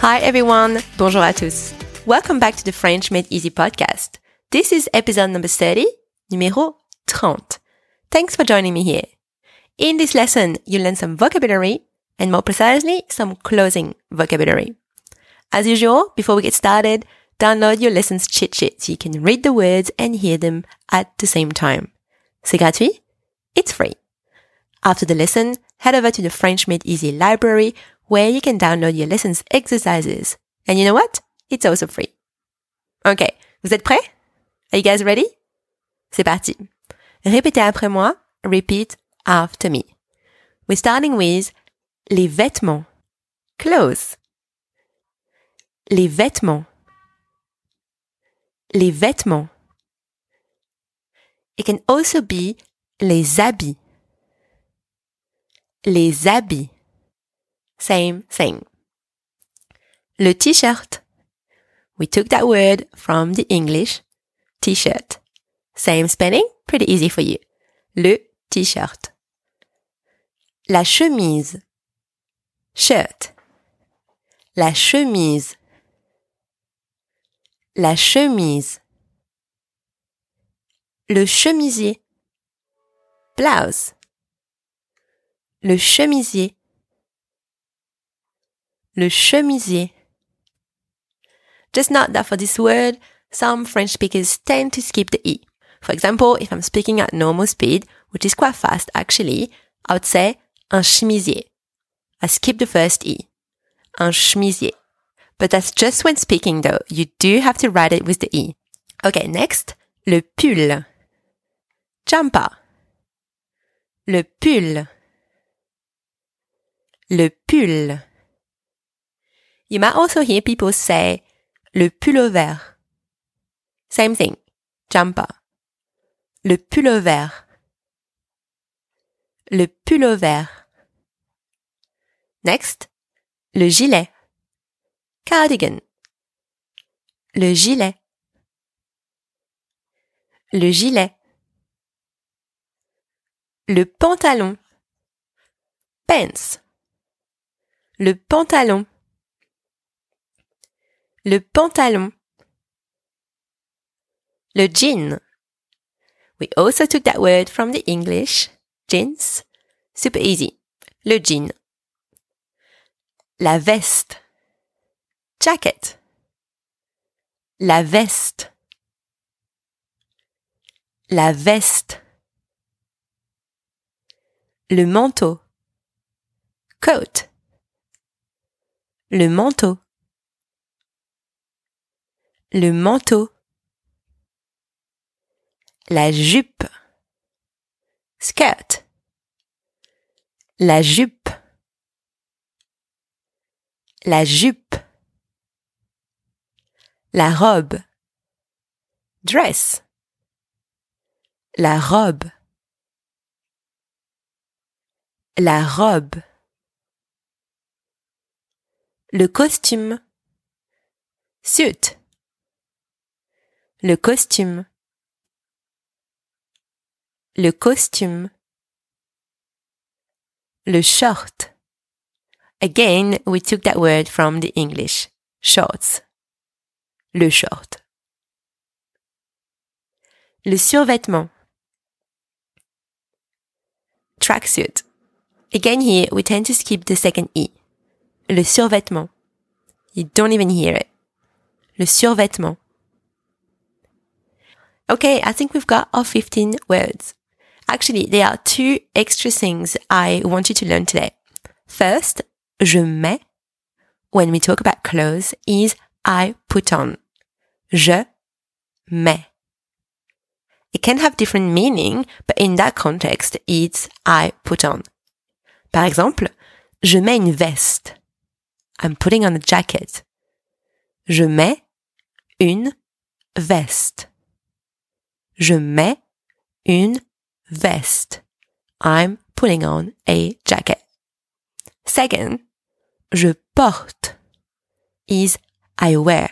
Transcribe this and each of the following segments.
Hi everyone, bonjour à tous. Welcome back to the French Made Easy podcast. This is episode number 30, numéro 30. Thanks for joining me here. In this lesson, you'll learn some vocabulary and more precisely, some closing vocabulary. As usual, before we get started, download your lessons cheat sheet so you can read the words and hear them at the same time. C'est gratuit. It's free. After the lesson, head over to the French Made Easy library where you can download your lessons exercises. And you know what? It's also free. Okay. Vous êtes prêts? Are you guys ready? C'est parti. Répétez après moi. Repeat after me. We're starting with les vêtements. Clothes. Les vêtements. Les vêtements. It can also be les habits. Les habits. Same thing. Le t-shirt. We took that word from the English t-shirt. Same spelling, pretty easy for you. Le t-shirt. La chemise. Shirt. La chemise. La chemise. Le chemisier. Blouse. Le chemisier. Le chemisier. Just note that for this word, some French speakers tend to skip the E. For example, if I'm speaking at normal speed, which is quite fast actually, I would say un chemisier. I skip the first E. Un chemisier. But that's just when speaking though. You do have to write it with the E. Okay, next. Le pull. Jumper. Le pull. Le pull. You might also hear people say le pullover. Same thing. Jumper. Le pullover. Le pullover. Next. Le gilet. Cardigan. Le gilet. Le gilet. Le pantalon. Pants. Le pantalon. Le pantalon. Le jean. We also took that word from the English. Jeans. Super easy. Le jean. La veste. Jacket. La veste. La veste. Le manteau. Coat. Le manteau. Le manteau. La jupe. Skirt. La jupe. La jupe. La robe. Dress. La robe. La robe. Le costume. Suit. Le costume. Le costume. Le short. Again, we took that word from the English. Shorts. Le short. Le survêtement. Tracksuit. Again here, we tend to skip the second E. Le survêtement. You don't even hear it. Le survêtement. Okay, I think we've got our 15 words. Actually, there are two extra things I want you to learn today. First, je mets, when we talk about clothes, is I put on. Je mets. It can have different meaning, but in that context, it's I put on. Par exemple, je mets une veste. I'm putting on a jacket. Je mets une veste. Je mets une veste. I'm putting on a jacket. Second, je porte is I wear.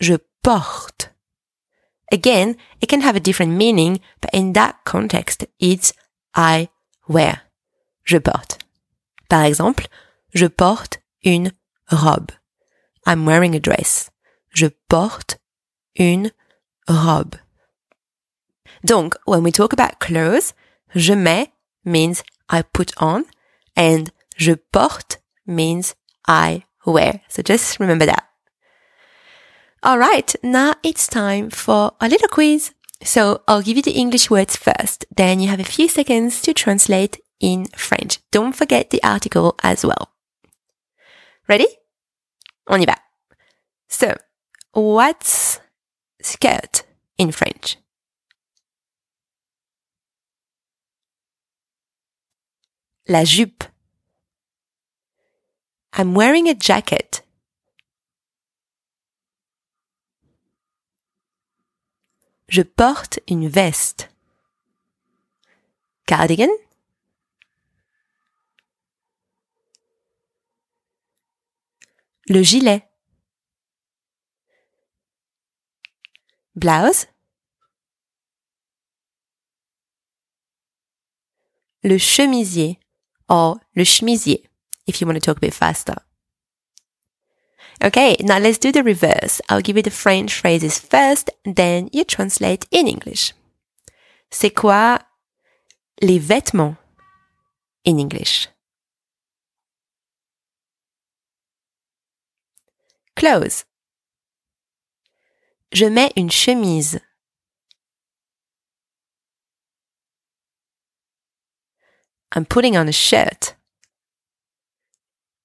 Je porte. Again, it can have a different meaning, but in that context, it's I wear. Je porte. Par exemple, je porte une robe. I'm wearing a dress. Je porte une robe. Donc, when we talk about clothes, je mets means I put on and je porte means I wear. So just remember that. All right, now it's time for a little quiz. So I'll give you the English words first, then you have a few seconds to translate in French. Don't forget the article as well. Ready? On y va. So, what's skirt in French? La jupe. I'm wearing a jacket. Je porte une veste. Cardigan. Le gilet. Blouse. Le chemisier or le chemisier if you want to talk a bit faster. Okay, now let's do the reverse. I'll give you the French phrases first, then you translate in English. C'est quoi les vêtements in English? Clothes. Je mets une chemise. I'm putting on a shirt.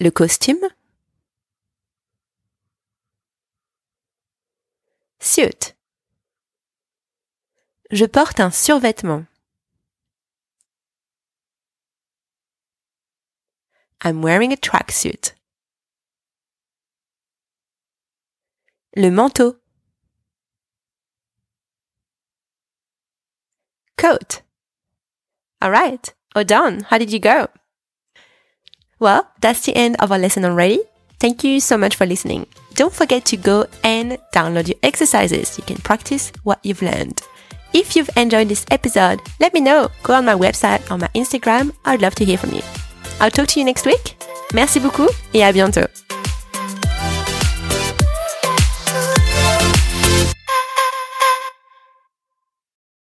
Le costume? Suit. Je porte un survêtement. I'm wearing a tracksuit. Le manteau. Coat. All right. All done. How did you go? Well, that's the end of our lesson already. Thank you so much for listening. Don't forget to go and download your exercises. You can practice what you've learned. If you've enjoyed this episode, let me know. Go on my website or my Instagram. I'd love to hear from you. I'll talk to you next week. Merci beaucoup et à bientôt.